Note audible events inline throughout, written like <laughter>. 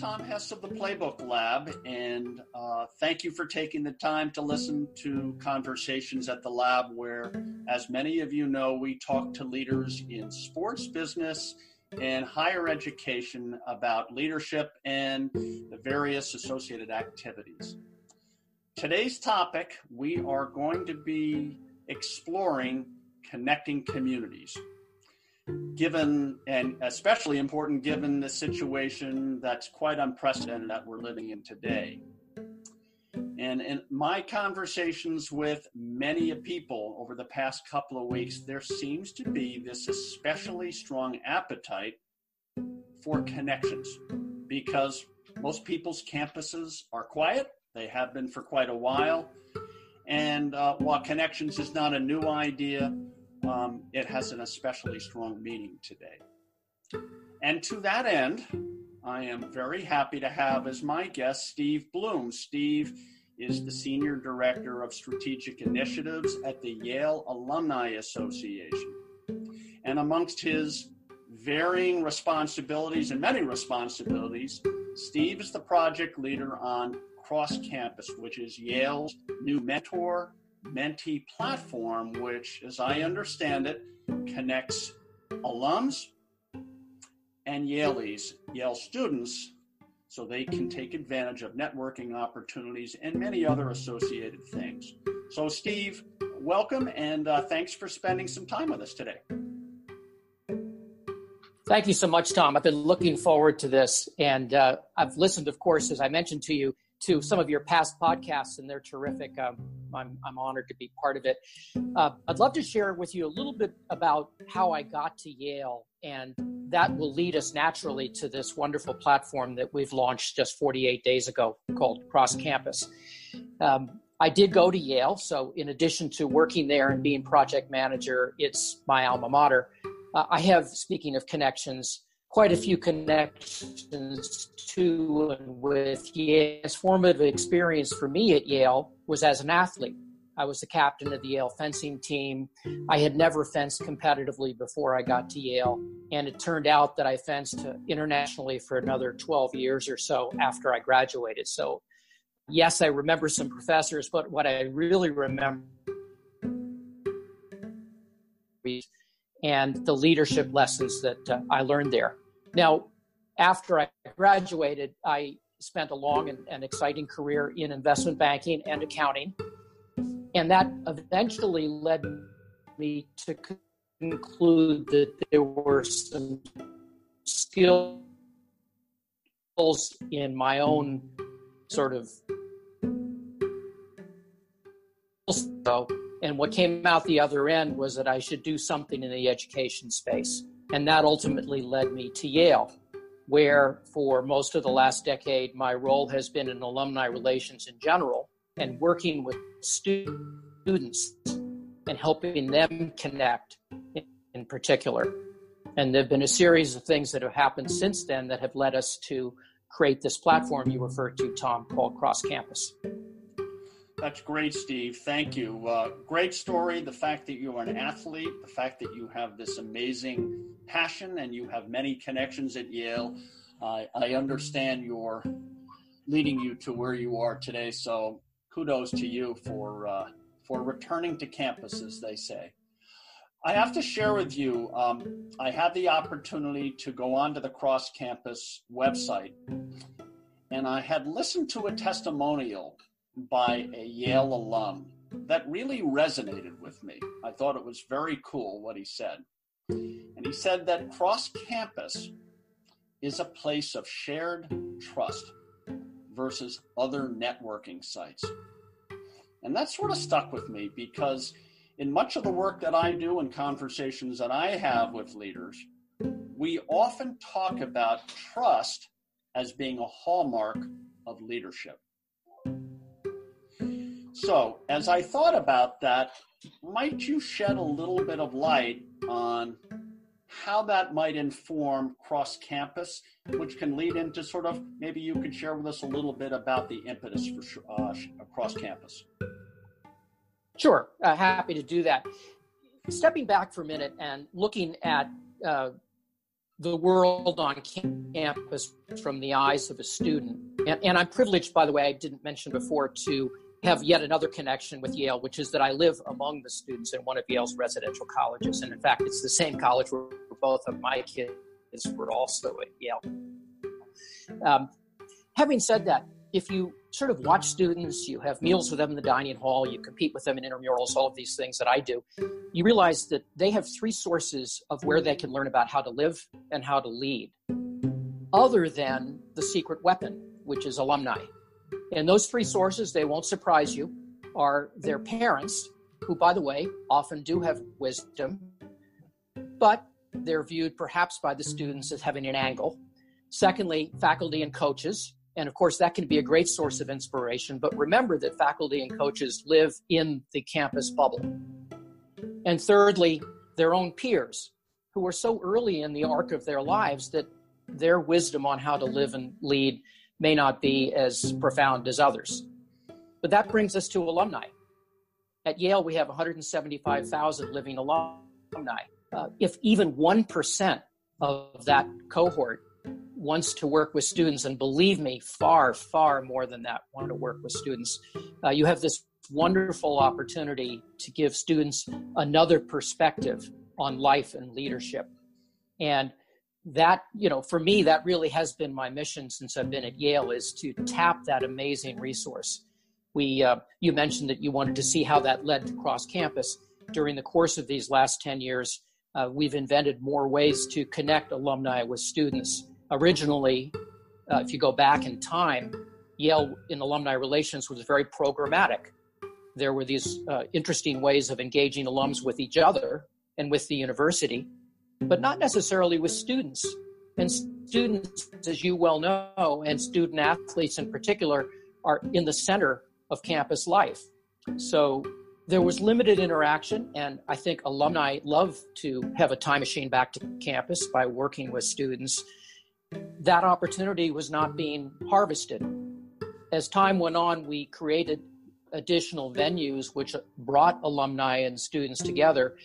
Tom Hess of the Playbook Lab, and uh, thank you for taking the time to listen to Conversations at the Lab, where, as many of you know, we talk to leaders in sports, business, and higher education about leadership and the various associated activities. Today's topic, we are going to be exploring connecting communities given and especially important given the situation that's quite unprecedented that we're living in today. And in my conversations with many people over the past couple of weeks, there seems to be this especially strong appetite for connections because most people's campuses are quiet. They have been for quite a while. And uh, while connections is not a new idea, um, it has an especially strong meaning today. And to that end, I am very happy to have as my guest Steve Bloom. Steve is the Senior Director of Strategic Initiatives at the Yale Alumni Association. And amongst his varying responsibilities and many responsibilities, Steve is the project leader on Cross Campus, which is Yale's new mentor mentee platform, which, as I understand it, connects alums and Yalies, Yale students, so they can take advantage of networking opportunities and many other associated things. So, Steve, welcome and uh, thanks for spending some time with us today. Thank you so much, Tom. I've been looking forward to this, and uh, I've listened, of course, as I mentioned to you, to some of your past podcasts, and they're terrific. Um, I'm, I'm honored to be part of it. Uh, I'd love to share with you a little bit about how I got to Yale, and that will lead us naturally to this wonderful platform that we've launched just 48 days ago called Cross Campus. Um, I did go to Yale, so in addition to working there and being project manager, it's my alma mater. Uh, I have, speaking of connections, quite a few connections to and with Yale's formative experience for me at Yale was as an athlete. I was the captain of the Yale fencing team. I had never fenced competitively before I got to Yale, and it turned out that I fenced internationally for another 12 years or so after I graduated. So, yes, I remember some professors, but what I really remember and the leadership lessons that uh, I learned there. Now, after I graduated, I spent a long and, and, exciting career in investment banking and accounting. And that eventually led me to conclude that there were some skills in my own sort of and what came out the other end was that I should do something in the education space. And that ultimately led me to Yale, where for most of the last decade, my role has been in alumni relations in general and working with students and helping them connect in particular. And there have been a series of things that have happened since then that have led us to create this platform you referred to, Tom, called Cross Campus. That's great, Steve. Thank you. Uh, great story. The fact that you are an athlete, the fact that you have this amazing passion and you have many connections at Yale. Uh, I understand your leading you to where you are today. So kudos to you for uh, for returning to campus, as they say. I have to share with you. Um, I had the opportunity to go onto the Cross Campus website, and I had listened to a testimonial by a Yale alum that really resonated with me. I thought it was very cool what he said. And he said that cross campus is a place of shared trust versus other networking sites. And that sort of stuck with me because in much of the work that I do and conversations that I have with leaders, we often talk about trust as being a hallmark of leadership. So, as I thought about that, might you shed a little bit of light on how that might inform cross campus, which can lead into sort of maybe you could share with us a little bit about the impetus for uh, cross campus. Sure, uh, happy to do that. Stepping back for a minute and looking at uh, the world on campus from the eyes of a student. And, and, I'm privileged, by the way, I didn't mention before, to have yet another connection with Yale, which is that I live among the students in one of Yale's residential colleges. And in fact, it's the same college where both of my kids were also at Yale. Um, having said that, if you sort of watch students, you have meals with them in the dining hall, you compete with them in intramurals, all of these things that I do, you realize that they have three sources of where they can learn about how to live and how to lead, other than the secret weapon, which is alumni. And those three sources, they won't surprise you, are their parents, who, by the way, often do have wisdom, but they're viewed perhaps by the students as having an angle. Secondly, faculty and coaches, and of course, that can be a great source of inspiration. But remember that faculty and coaches live in the campus bubble. And thirdly, their own peers who are so early in the arc of their lives that their wisdom on how to live and lead may not be as profound as others. But that brings us to alumni. At Yale, we have 175,000 living alumni. Uh, if even 1% of that cohort wants to work with students, and believe me, far, far more than that want to work with students. Uh, you have this wonderful opportunity to give students another perspective on life and leadership. And that, you know, for me, that really has been my mission since I've been at Yale is to tap that amazing resource. We, uh, you mentioned that you wanted to see how that led to cross campus. During the course of these last 10 years, uh, we've invented more ways to connect alumni with students originally, uh, if you go back in time, Yale in alumni relations was very programmatic. There were these uh, interesting ways of engaging alums with each other and with the university, but not necessarily with students. And students, as you well know, and student athletes in particular, are in the center of campus life. So there was limited interaction, and I think alumni love to have a time machine back to campus by working with students that opportunity was not being harvested. As time went on, we created additional venues which brought alumni and students together.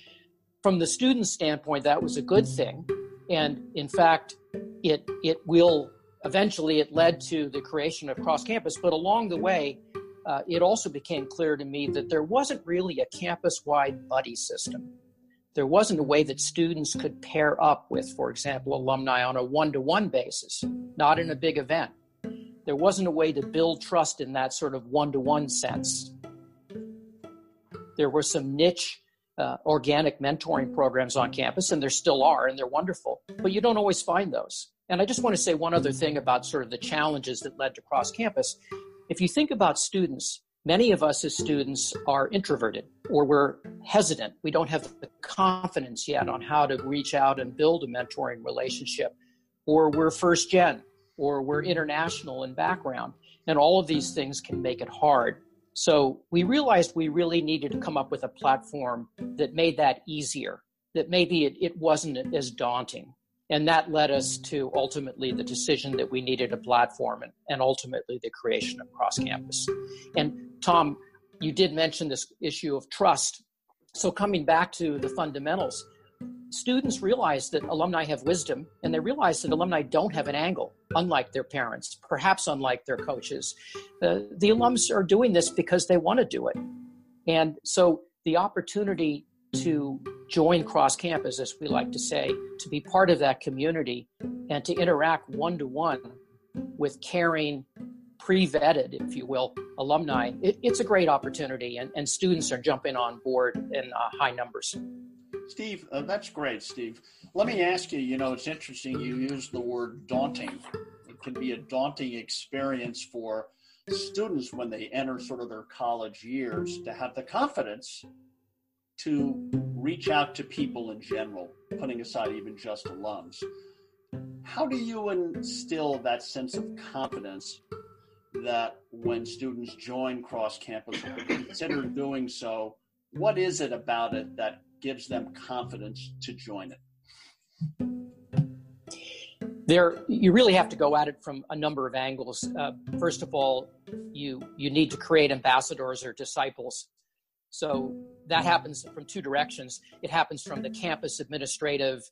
From the student standpoint, that was a good thing. And in fact, it, it will eventually it led to the creation of cross campus. But along the way, uh, it also became clear to me that there wasn't really a campus wide buddy system there wasn't a way that students could pair up with, for example, alumni on a one to one basis, not in a big event. There wasn't a way to build trust in that sort of one to one sense. There were some niche uh, organic mentoring programs on campus, and there still are, and they're wonderful, but you don't always find those. And I just want to say one other thing about sort of the challenges that led to cross campus. If you think about students, Many of us as students are introverted or we're hesitant. We don't have the confidence yet on how to reach out and build a mentoring relationship. Or we're first gen or we're international in background. And all of these things can make it hard. So we realized we really needed to come up with a platform that made that easier, that maybe it, it wasn't as daunting. And that led us to ultimately the decision that we needed a platform and, and ultimately the creation of Cross Campus. And Tom, you did mention this issue of trust. So, coming back to the fundamentals, students realize that alumni have wisdom and they realize that alumni don't have an angle, unlike their parents, perhaps unlike their coaches. Uh, the alums are doing this because they want to do it. And so, the opportunity to join cross campus, as we like to say, to be part of that community and to interact one to one with caring, pre vetted, if you will, alumni, it, it's a great opportunity, and, and students are jumping on board in uh, high numbers. Steve, uh, that's great, Steve. Let me ask you you know, it's interesting you use the word daunting. It can be a daunting experience for students when they enter sort of their college years to have the confidence to reach out to people in general, putting aside even just alums. How do you instill that sense of confidence that when students join cross campus or consider doing so, what is it about it that gives them confidence to join it? There, you really have to go at it from a number of angles. Uh, first of all, you you need to create ambassadors or disciples so that happens from two directions. It happens from the campus administrative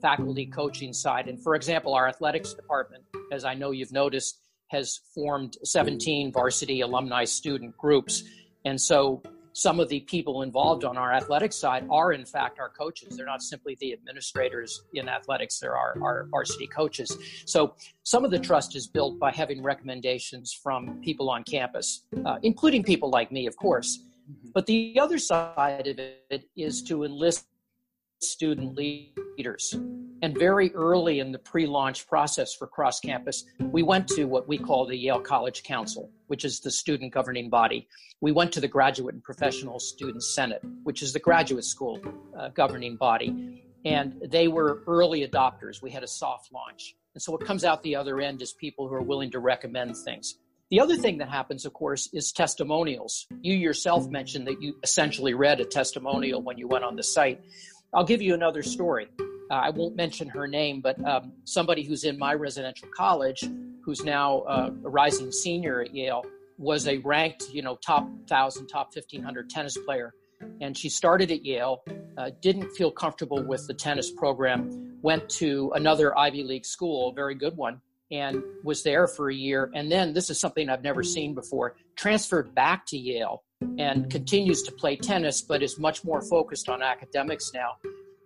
faculty coaching side. And for example, our athletics department, as I know you've noticed, has formed 17 varsity alumni student groups. And so some of the people involved on our athletics side are in fact our coaches. They're not simply the administrators in athletics. They're our, our varsity coaches. So some of the trust is built by having recommendations from people on campus uh, including people like me of course. Mm-hmm. but the other side of it is to enlist student leaders and very early in the pre launch process for cross campus, we went to what we call the Yale College Council, which is the student governing body. We went to the Graduate and Professional Student Senate, which is the graduate school uh, governing body. And they were early adopters. We had a soft launch. And so what comes out the other end is people who are willing to recommend things. The other thing that happens, of course, is testimonials. You yourself mentioned that you essentially read a testimonial when you went on the site. I'll give you another story uh, I won't mention her name, but um, somebody who's in my residential college, who's now uh, a rising senior at Yale, was a ranked, you know, top thousand, top fifteen hundred tennis player, and she started at Yale, uh, didn't feel comfortable with the tennis program, went to another Ivy League school, a very good one, and was there for a year, and then this is something I've never seen before, transferred back to Yale and continues to play tennis, but is much more focused on academics now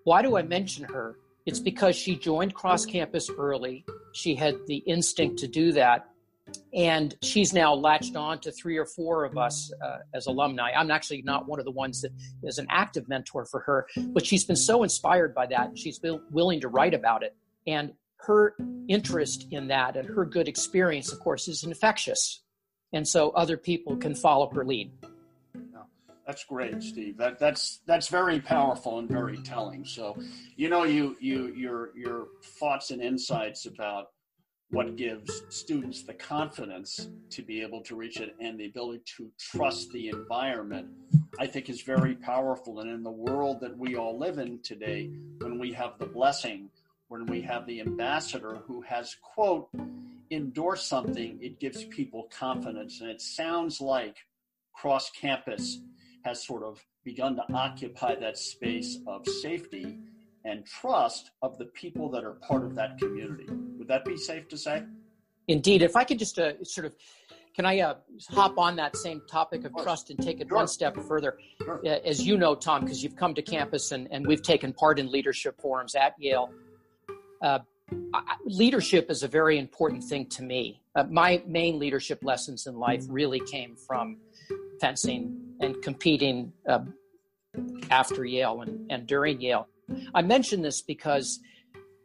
why do I mention her? It's because she joined cross campus early. She had the instinct to do that. And she's now latched on to three or four of us uh, as alumni. I'm actually not one of the ones that is an active mentor for her, but she's been so inspired by that. She's been willing to write about it. And her interest in that and her good experience, of course, is infectious. And so other people can follow her lead. That's great, Steve. That that's that's very powerful and very telling. So, you know, you you your your thoughts and insights about what gives students the confidence to be able to reach it and the ability to trust the environment, I think is very powerful. And in the world that we all live in today, when we have the blessing, when we have the ambassador who has quote endorsed something, it gives people confidence. And it sounds like cross campus has sort of begun to occupy that space of safety and trust of the people that are part of that community. Would that be safe to say? Indeed. If I could just uh, sort of, can I uh, hop on that same topic of, trust and take it sure. one step further? Sure. Uh, as you know, Tom, because you've come to campus and, and we've taken part in leadership forums at Yale, uh, leadership is a very important thing to me. Uh, my main leadership lessons in life really came from fencing and competing uh, after Yale and, and during Yale. I mention this because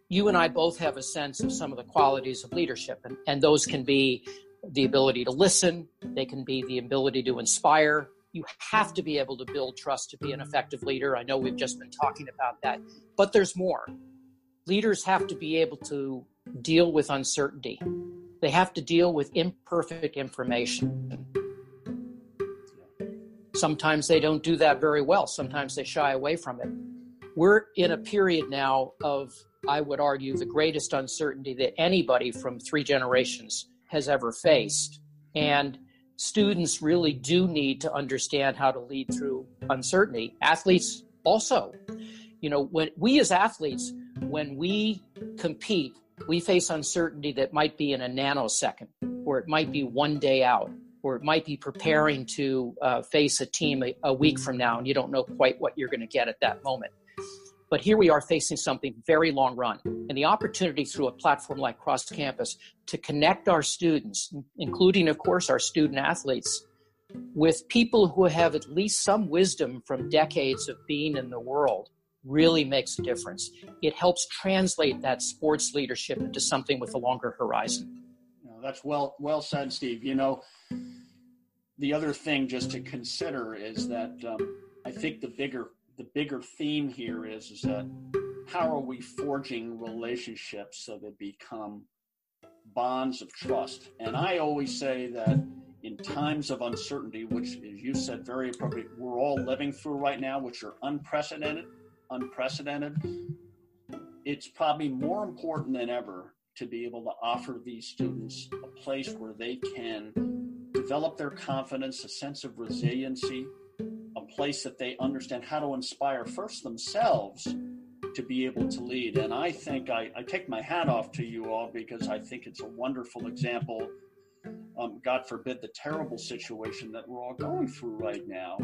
you and I both have a sense of some of the qualities of leadership, and, and those can be the ability to listen, they can be the ability to inspire. You have to be able to build trust to be an effective leader. I know we've just been talking about that, but there's more. Leaders have to be able to deal with uncertainty. They have to deal with imperfect information. Sometimes they don't do that very well. Sometimes they shy away from it. We're in a period now of, I would argue, the greatest uncertainty that anybody from three generations has ever faced. And students really do need to understand how to lead through uncertainty. Athletes also. You know, when we as athletes, when we compete, we face uncertainty that might be in a nanosecond or it might be one day out or might be preparing to uh, face a team a, a, week from now and you don't know quite what you're going to get at that moment. But here we are facing something very long run. And the opportunity through a platform like Cross Campus to connect our students, including, of course, our student athletes, with people who have at least some wisdom from decades of being in the world really makes a difference. It helps translate that sports leadership into something with a longer horizon. That's well well said, Steve. You know, the other thing just to consider is that um, I think the bigger the bigger theme here is is that how are we forging relationships so they become bonds of trust? And I always say that in times of uncertainty, which as you said very appropriate, we're all living through right now, which are unprecedented, unprecedented. It's probably more important than ever to be able to offer these students a place where they can develop their confidence, a sense of resiliency, a place that they understand how to inspire first themselves, to be able to lead. And I think I, I take my hat off to you all because I think it's a wonderful example. Um, God forbid the terrible situation that we're all going through right now.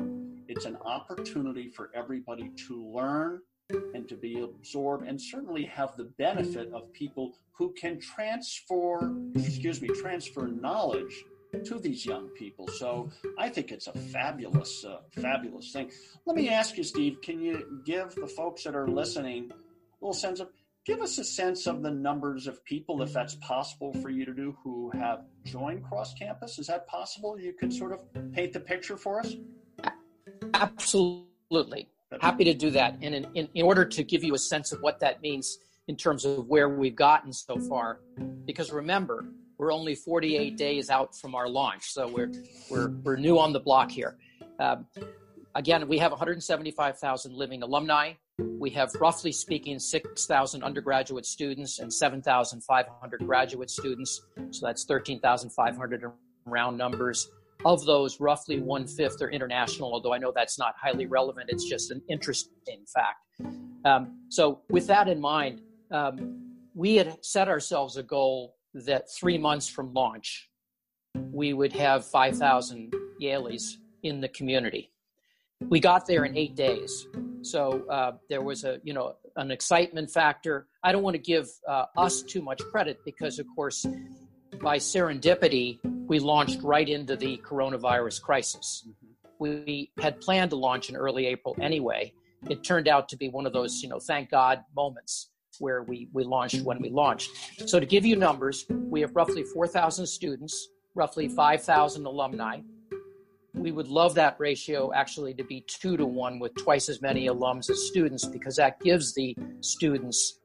It's an opportunity for everybody to learn and to be absorbed and certainly have the benefit of people who can transfer excuse me transfer knowledge to these young people. So i think it's a fabulous uh, fabulous thing. Let me ask you steve can you give the folks that are listening a little sense of give us a sense of the numbers of people if that's possible for you to do who have joined cross campus? Is that possible? You could sort of paint the picture for us. Absolutely Happy to do that. And in, in, in, order to give you a sense of what that means in terms of where we've gotten so far, because remember, we're only 48 days out from our launch, so we're we're we're new on the block here. Um, again, we have 175,000 living alumni. We have, roughly speaking, 6,000 undergraduate students and 7,500 graduate students. So that's 13,500 round numbers. Of those, roughly one fifth are international, although I know that's not highly relevant. It's just an interesting fact. Um, so, with that in mind, um, we had set ourselves a goal that three months from launch, we would have 5,000 Yalies in the community. We got there in eight days. So uh, there was a, you know, an excitement factor. I don't want to give uh, us too much credit because, of course, by serendipity, we launched right into the coronavirus crisis. Mm-hmm. We had planned to launch in early April anyway. It turned out to be one of those, you know, thank God moments where we, we launched when we launched. So, to give you numbers, we have roughly 4,000 students, roughly 5,000 alumni. We would love that ratio actually to be two to one with twice as many alums as students because that gives the students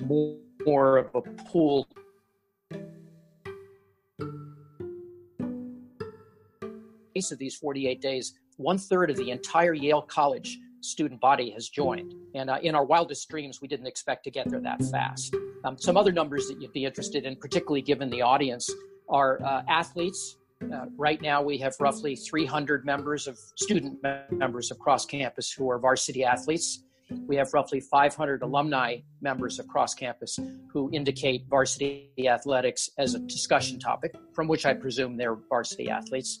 more of a pool case of these 48 days, one third of the entire Yale College student body has joined. And uh, in our wildest dreams, we didn't expect to get there that fast. Um, some other numbers that you'd be interested in, particularly given the audience, are uh, athletes. Uh, right now, we have roughly 300 members of student members across campus who are varsity athletes. We have roughly 500 alumni members across campus who indicate varsity athletics as a discussion topic, from which I presume they're varsity athletes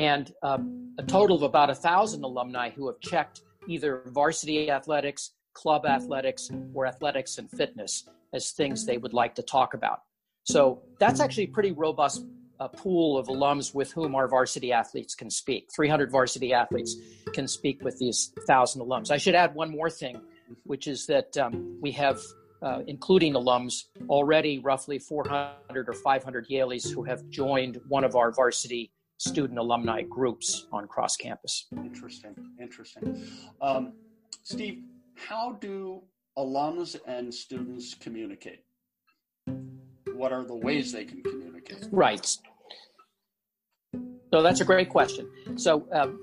and um, a total of about a thousand alumni who have checked either varsity athletics, club athletics, or athletics and fitness as things they would like to talk about. So that's actually a pretty robust uh, pool of alums with whom our varsity athletes can speak. 300 varsity athletes can speak with these thousand alums. I should add one more thing, which is that um, we have, uh, including alums, already roughly 400 or 500 Yalies who have joined one of our varsity student alumni groups on cross campus. Interesting, interesting. Um, Steve, how do alums and students communicate? What are the ways they can communicate? Right. So that's a great question. So um,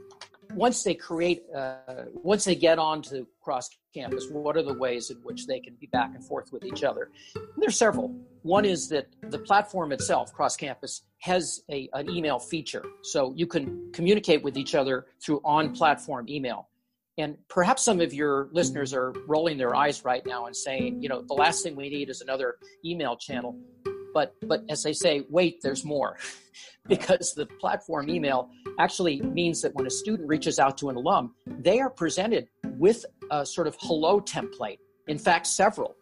once they create, uh, once they get onto cross campus, what are the ways in which they can be back and forth with each other? And there's several. One is that the platform itself, cross campus, has a, an email feature. So you can communicate with each other through on platform email. And perhaps some of your listeners are rolling their eyes right now and saying, you know, the last thing we need is another email channel. But, but as they say, wait, there's more. <laughs> because the platform email actually means that when a student reaches out to an alum, they are presented with sort of hello template. In fact, several.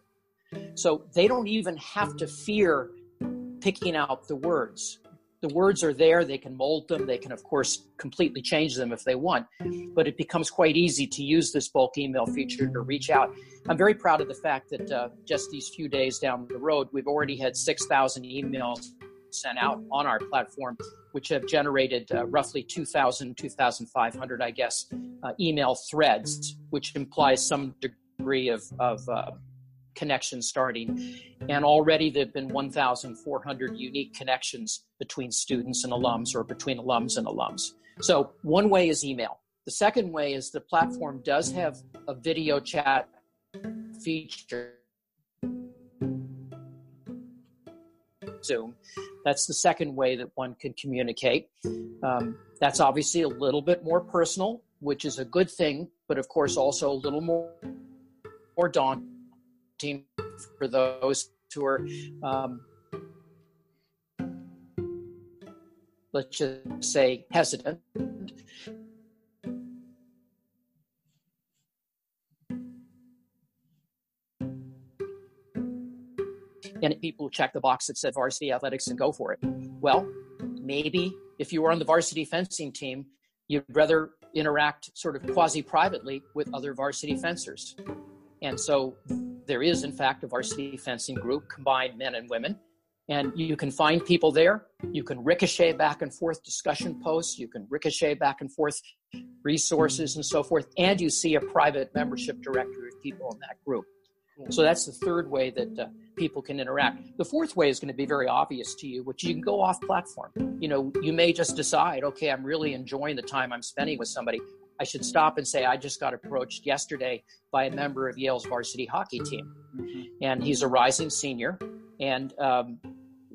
So they don't even have to fear picking out the words. The words are there, they can mold them, they can, of course, completely change them if they want, but it becomes quite easy to use this bulk email feature to reach out. I'm very proud of the fact that uh, just these few days down the road, we've already had 6,000 emails sent out on our platform, which have generated uh, roughly 2,000, 2,500, I guess, uh, email threads, which implies some degree of, of uh, connection starting. And already there have been 1,400 unique connections between students and alums or between alums and alums. So, one way is email. The second way is the platform does have a video chat feature. Zoom. That's the second way that one can communicate. Um, that's obviously a little bit more personal, which is a good thing, but of course also a little more more daunting for those who are, um, let's just say, hesitant. And people check the box that said varsity athletics and go for it. Well, maybe if you were on the varsity fencing team, you'd rather interact sort of quasi privately with other varsity fencers. And so there is, in fact, a varsity fencing group, combined men and women. And you can find people there. You can ricochet back and forth discussion posts. You can ricochet back and forth resources and so forth. And you see a private membership directory of people in that group. So that's the third way that uh, people can interact. The fourth way is going to be very obvious to you, which you can go off platform. You know, you may just decide, okay, I'm really enjoying the time I'm spending with somebody. I should stop and say, I just got approached yesterday by a member of Yale's varsity hockey team. Mm-hmm. And he's a rising senior. And um,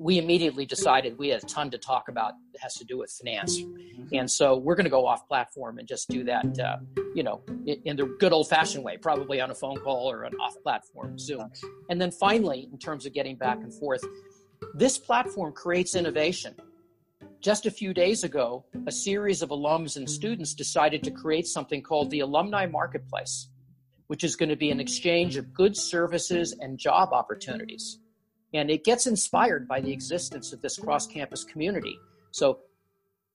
we immediately decided we had a ton to talk about that has to do with finance. Mm-hmm. And so we're going to go off platform and just do that, uh, you know, in the good old fashioned way, probably on a phone call or an off platform Zoom. And then finally, in terms of getting back and forth, this platform creates innovation. Just a few days ago, a series of alums and students decided to create something called the Alumni Marketplace, which is going to be an exchange of goods, services, and job opportunities. And it gets inspired by the existence of this cross campus community. So,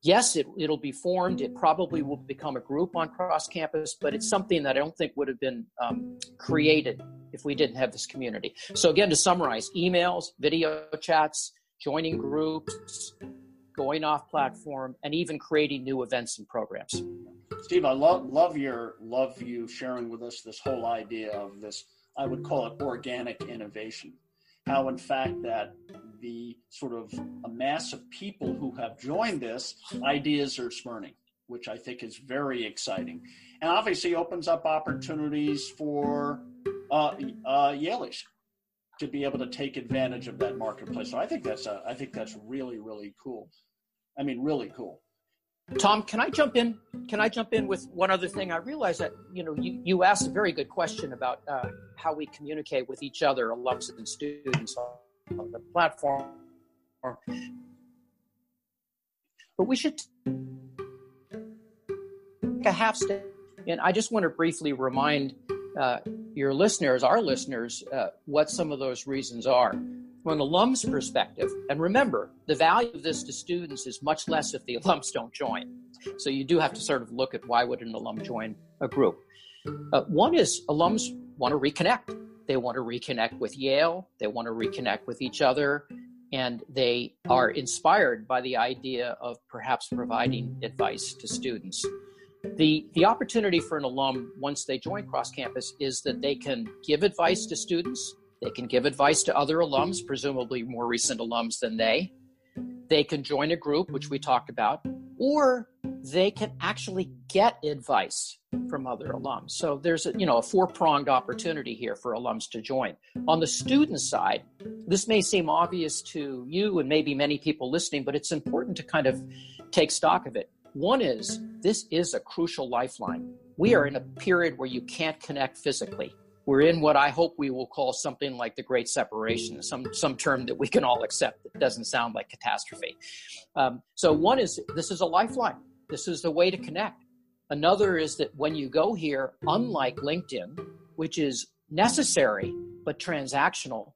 yes, it, it'll be formed. It probably will become a group on cross campus, but it's something that I don't think would have been um, created if we didn't have this community. So, again, to summarize emails, video chats, joining groups, going off platform, and even creating new events and programs. Steve, I love love your love you sharing with us this whole idea of this. I would call it organic innovation. How, in fact, that the sort of a mass of people who have joined this ideas are spurning, which I think is very exciting, and obviously opens up opportunities for uh, uh, Yalies to be able to take advantage of that marketplace. So I think that's a, I think that's really really cool. I mean, really cool. Tom, can I jump in? Can I jump in with one other thing? I realize that you know you, you asked a very good question about uh, how we communicate with each other, alums and students on, the platform. But we should take a half step, and I just want to briefly remind uh, your listeners, our listeners, uh, what some of those reasons are from an alum's perspective, and remember, the value of this to students is much less if the <laughs> alums don't join. So you do have to sort of look at why would an alum join a group. Uh, one is alums want to reconnect. They want to reconnect with Yale. They want to reconnect with each other. And they are inspired by the idea of perhaps providing advice to students. The, the opportunity for an alum once they join cross campus is that they can give advice to students they can give advice to other alums, presumably more recent alums than they. They can join a group, which we talked about, or they can actually get advice from other alums. So there's a you know a four-pronged opportunity here for alums to join. On the student side, this may seem obvious to you and maybe many people listening, but it's important to kind of take stock of it. One is this is a crucial lifeline. We are in a period where you can't connect physically we're in what I hope we will call something like the great separation, some, some term that we can all accept that doesn't sound like catastrophe. Um, so, one is this is a lifeline, this is the way to connect. Another is that when you go here, unlike LinkedIn, which is necessary but transactional,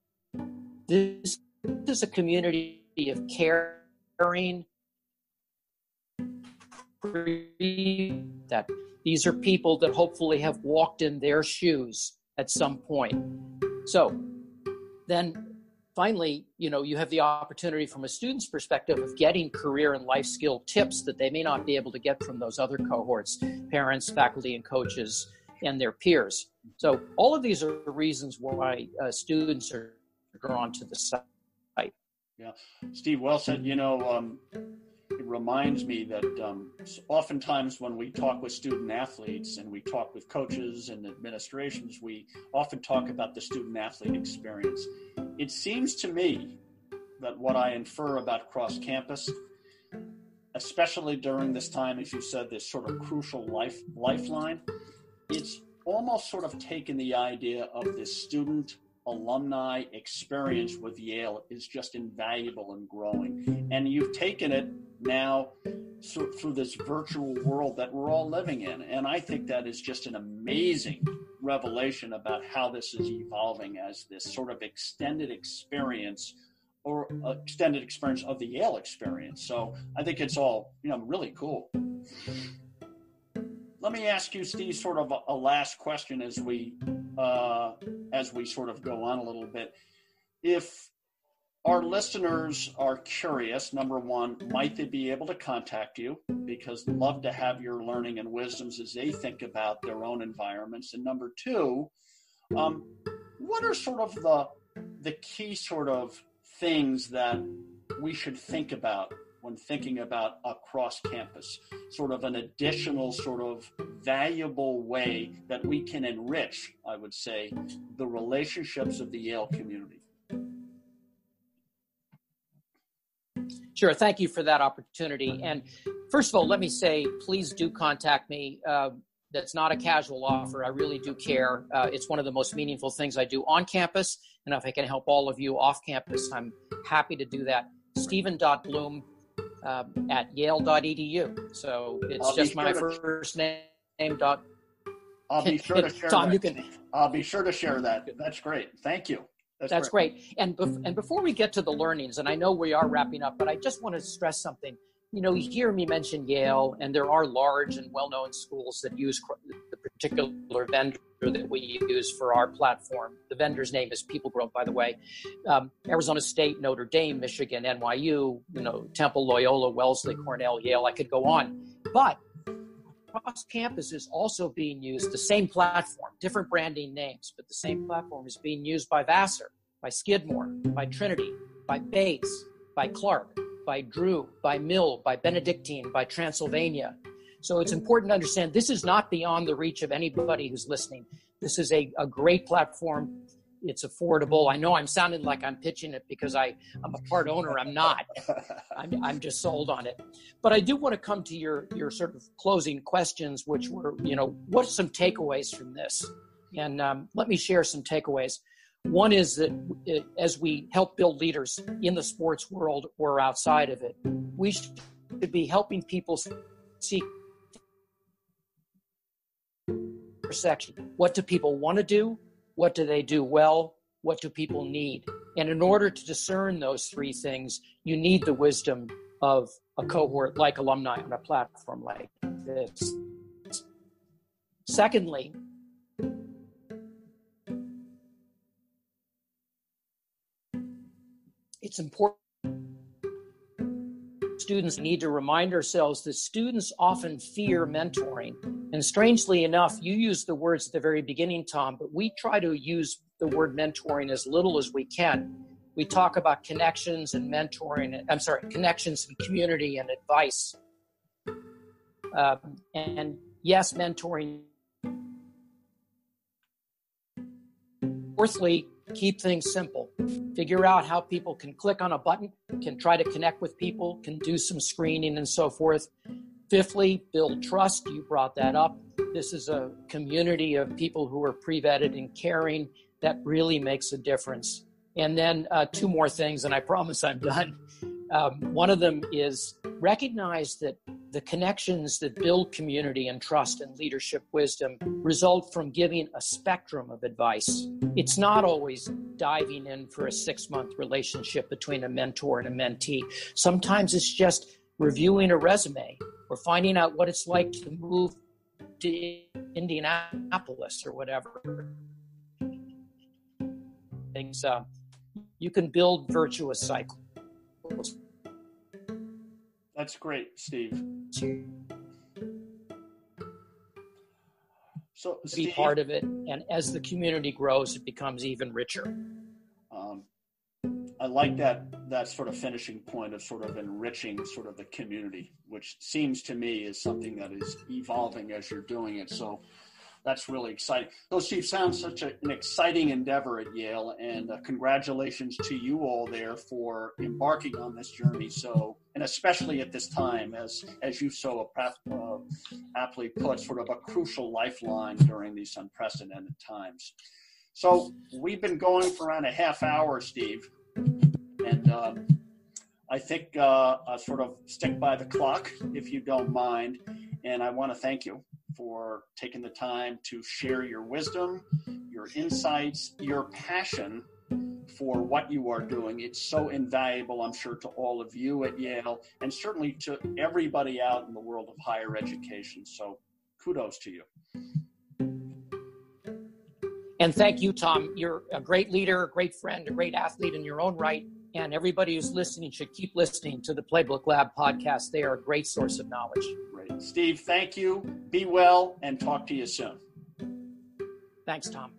this is a community of caring, that these are people that hopefully have walked in their shoes at some point. So then finally, you know, you have the opportunity from a student's perspective of getting career and life skill tips that they may not be able to get from those other cohorts, parents, faculty, and coaches, and their peers. So all of these are reasons why uh, students are drawn to the site. Yeah, Steve, well said. You know, um, reminds me that um, oftentimes when we talk with student athletes and we talk with coaches and administrations, we often talk about the student athlete experience. It seems to me that what I infer about cross campus, especially during this time, as you said, this sort of crucial life lifeline, it's almost sort of taken the idea of this student alumni experience with Yale is just invaluable and growing. And you've taken it now through this virtual world that we're all living in. And I think that is just an amazing revelation about how this is evolving as this sort of extended experience or extended experience of the Yale experience. So I think it's all, you know, really cool. Let me ask you, Steve, sort of a, a last question as we uh, as we sort of go on a little bit. If our listeners are curious, number one, might they be able to contact you? Because love to have your learning and wisdoms as they think about their own environments. And number two, um, what are sort of the the key sort of things that we should think about when thinking about across campus, sort of an additional, sort of valuable way that we can enrich, I would say, the relationships of the Yale community. Sure. Thank you for that opportunity. And first of all, let me say, please do contact me. Uh, that's not a casual offer. I really do care. Uh, it's one of the most meaningful things I do on campus. And if I can help all of you off campus, I'm happy to do that. Stephen.bloom um, at yale.edu. So it's I'll just my sure first name. Dot, I'll be sure to <laughs> share Tom, that. You can, I'll be sure to share that. That's great. Thank you. That's, That's great. great. And, bef- and before we get to the learnings, and I know we are wrapping up, but I just want to stress something. You know, you hear me mention Yale, and there are large and well known schools that use the particular vendor that we use for our platform. The vendor's name is PeopleGrove, by the way. Um, Arizona State, Notre Dame, Michigan, NYU, you know, Temple, Loyola, Wellesley, Cornell, Yale. I could go on. But cross campus is also being used, the same platform, different branding names, but the same platform is being used by Vassar, by Skidmore, by Trinity, by Bates, by Clark, by Drew, by Mill, by Benedictine, by Transylvania. So it's important to understand this is not beyond the reach of anybody who's listening. This is a, a great platform it's affordable. I know I'm sounding like I'm pitching it because I, I'm a part owner. I'm not. I'm, I'm just sold on it. But I do want to come to your, your sort of closing questions, which were, you know, what are some takeaways from this? And um, let me share some takeaways. One is that it, as we help build leaders in the sports world or outside of it, we should be helping people seek intersection. What do people want to do? What do they do well? What do people need? And in order to discern those three things, you need the wisdom of a cohort like alumni on a platform like this. Secondly, it's important students need to remind ourselves that students often fear mentoring. And strangely enough, you use the words at the very beginning, Tom, but we try to use the word mentoring as little as we can. We talk about connections and mentoring, I'm sorry, connections and community and advice. Um, and yes, mentoring. Fourthly, keep things simple. Figure out how people can click on a button, can try to connect with people, can do some screening and so forth. Fifthly, build trust. You brought that up. This is a community of people who are pre vetted and caring that really makes a difference. And then uh, two more things, and I promise I'm done. Um, one of them is recognize that the connections that build community and trust and leadership wisdom result from giving a spectrum of advice. It's not always diving in for a six month relationship between a mentor and a mentee. Sometimes it's just reviewing a resume or finding out what it's like to move to Indianapolis or whatever. Things uh, you can build virtuous cycles that's great, Steve. So be part of it, and as the community grows, it becomes even richer. I like that that sort of finishing point of sort of enriching sort of the community, which seems to me is something that is evolving as you're doing it. So, that's really exciting. So, Steve, sounds such a, an exciting endeavor at Yale, and uh, congratulations to you all there for embarking on this journey. So, and especially at this time, as as you so uh, aptly put, sort of a crucial lifeline during these unprecedented times. So, we've been going for around a half hour, Steve, and. Um, I think uh, I'll sort of stick by the clock, if you don't mind. And I want to thank you for taking the time to share your wisdom, your insights, your passion for what you are doing. It's so invaluable, I'm sure, to all of you at Yale and certainly to everybody out in the world of higher education. So kudos to you. And thank you, Tom. You're a great leader, a great friend, a great athlete in your own right. And everybody who's listening should keep listening to the Playbook Lab podcast. They are a great source of knowledge. Great. Steve, thank you. Be well and talk to you soon. Thanks, Tom.